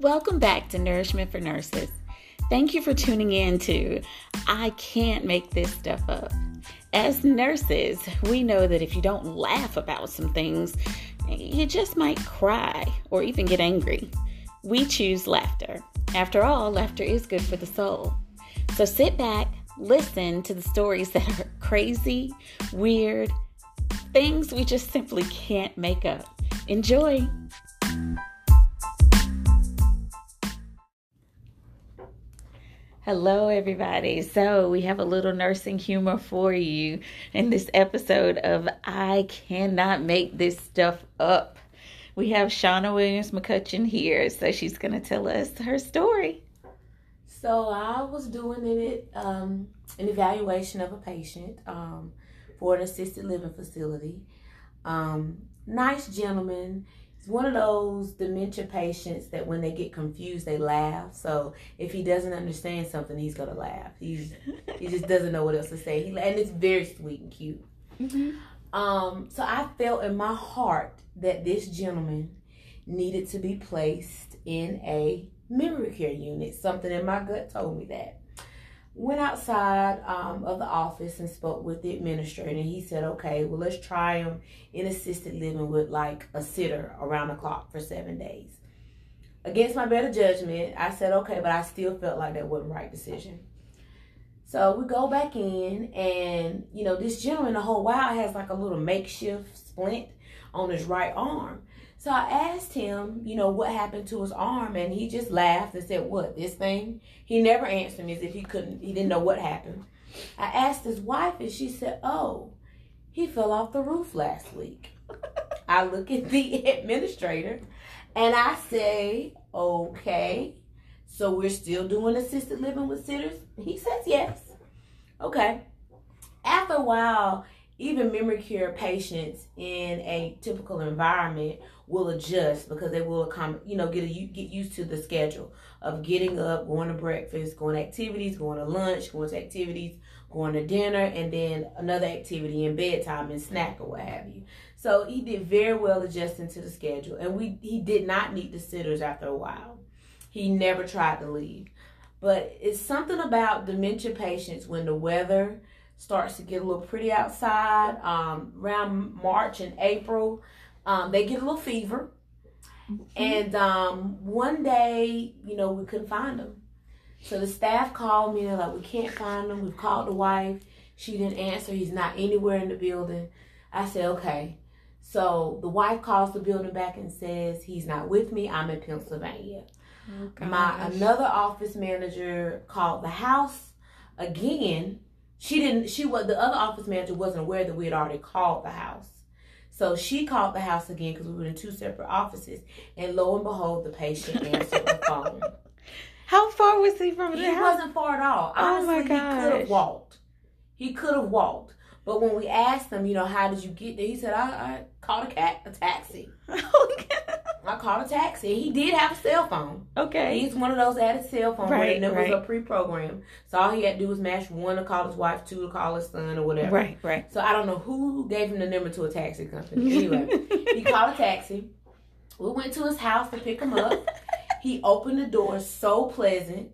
Welcome back to Nourishment for Nurses. Thank you for tuning in to I Can't Make This Stuff Up. As nurses, we know that if you don't laugh about some things, you just might cry or even get angry. We choose laughter. After all, laughter is good for the soul. So sit back, listen to the stories that are crazy, weird, things we just simply can't make up. Enjoy! Hello, everybody. So, we have a little nursing humor for you in this episode of I Cannot Make This Stuff Up. We have Shauna Williams McCutcheon here, so she's going to tell us her story. So, I was doing it, um, an evaluation of a patient um, for an assisted living facility. Um, nice gentleman He's one of those dementia patients that when they get confused, they laugh. So if he doesn't understand something, he's gonna laugh. He's he just doesn't know what else to say. He and it's very sweet and cute. Mm-hmm. Um, so I felt in my heart that this gentleman needed to be placed in a memory care unit. Something in my gut told me that went outside um, of the office and spoke with the administrator and he said okay well let's try him in assisted living with like a sitter around the clock for seven days. Against my better judgment i said okay but i still felt like that wasn't the right decision so we go back in and you know this gentleman the whole while has like a little makeshift splint on his right arm so I asked him, you know, what happened to his arm, and he just laughed and said, "What this thing?" He never answered me as if he couldn't, he didn't know what happened. I asked his wife, and she said, "Oh, he fell off the roof last week." I look at the administrator, and I say, "Okay, so we're still doing assisted living with sitters?" He says, "Yes." Okay. After a while, even memory care patients in a typical environment will adjust because they will come, you know, get a, get used to the schedule of getting up, going to breakfast, going to activities, going to lunch, going to activities, going to dinner, and then another activity in bedtime and snack or what have you. So he did very well adjusting to the schedule, and we he did not need the sitters after a while. He never tried to leave, but it's something about dementia patients when the weather starts to get a little pretty outside um, around March and April. Um, they get a little fever. Mm-hmm. And um, one day, you know, we couldn't find them. So the staff called me. They're like, we can't find him. We've called the wife. She didn't answer. He's not anywhere in the building. I said, okay. So the wife calls the building back and says, he's not with me. I'm in Pennsylvania. Oh, My another office manager called the house. Again she didn't she was the other office manager wasn't aware that we had already called the house. So she called the house again because we were in two separate offices. And lo and behold the patient answered the phone. How far was he from the he house? he wasn't far at all. Oh, Honestly, oh my god he could have walked. He could have walked. But when we asked him you know how did you get there? He said i, I called a cat a taxi. Oh, I called a taxi. He did have a cell phone. Okay. He's one of those added cell phones right, where the numbers right. are pre-programmed. So all he had to do was match one to call his wife, two to call his son, or whatever. Right, right. So I don't know who gave him the number to a taxi company. Anyway, he called a taxi. We went to his house to pick him up. he opened the door, so pleasant.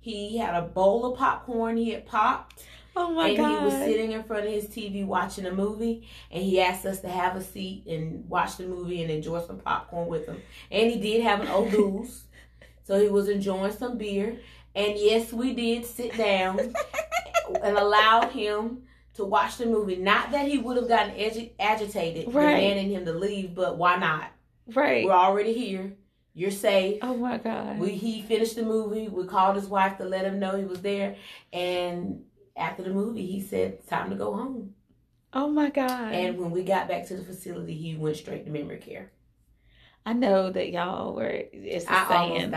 He had a bowl of popcorn he had popped. Oh my and God. he was sitting in front of his TV watching a movie, and he asked us to have a seat and watch the movie and enjoy some popcorn with him. And he did have an old goose, so he was enjoying some beer. And yes, we did sit down and allowed him to watch the movie. Not that he would have gotten agi- agitated, right. demanding him to leave, but why not? Right. We're already here. You're safe. Oh my God. We he finished the movie. We called his wife to let him know he was there, and after the movie, he said, "Time to go home." Oh my God! And when we got back to the facility, he went straight to memory care. I know that y'all were. It's the I saying.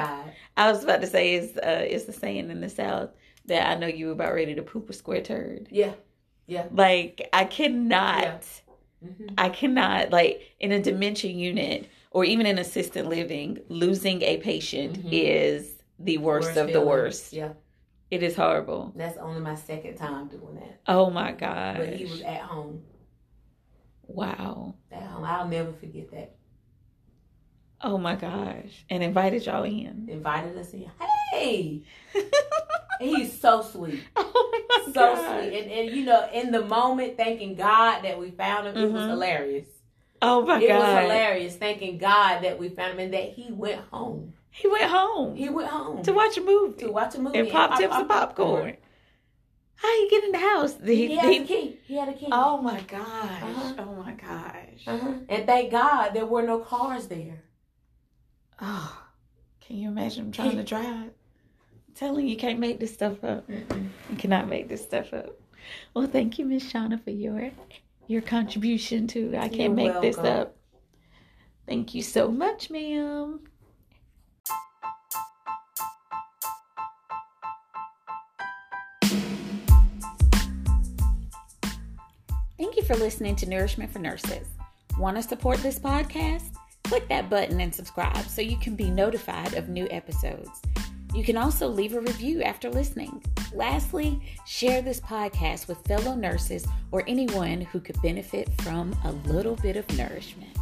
I was about to say it's uh, it's the saying in the South that I know you were about ready to poop a square turd. Yeah, yeah. Like I cannot. Yeah. Mm-hmm. I cannot like in a dementia unit or even in assisted living, losing a patient mm-hmm. is the worst, worst of feeling. the worst. Yeah. It is horrible. That's only my second time doing that. Oh my god! But he was at home. Wow. At home, I'll never forget that. Oh my gosh. And invited y'all in. Invited us in. Hey! He's so sweet. Oh my So gosh. sweet. And, and you know, in the moment, thanking God that we found him, it was Mhm. hilarious. Oh my it god. It was hilarious. Thanking God that we found him and that he went home. He went home He went home to watch a movie to watch a movie and pop tips and popcorn. How he get in the house? Did He, he, had he- a key. He had a key. Oh my gosh. Uh-huh. Oh my gosh. Uh-huh. And thank God there were no cars there. Oh, can you imagine him trying to drive? I'm telling you, can't make this stuff up. You cannot make this stuff up. Well, thank you, Miss Shauna, for your your contribution to I can't You're make this up. Thank you so much, ma'am. Thank you for listening to Nourishment for Nurses. Want to support this podcast? Click that button and subscribe so you can be notified of new episodes. You can also leave a review after listening. Lastly, share this podcast with fellow nurses or anyone who could benefit from a little bit of nourishment.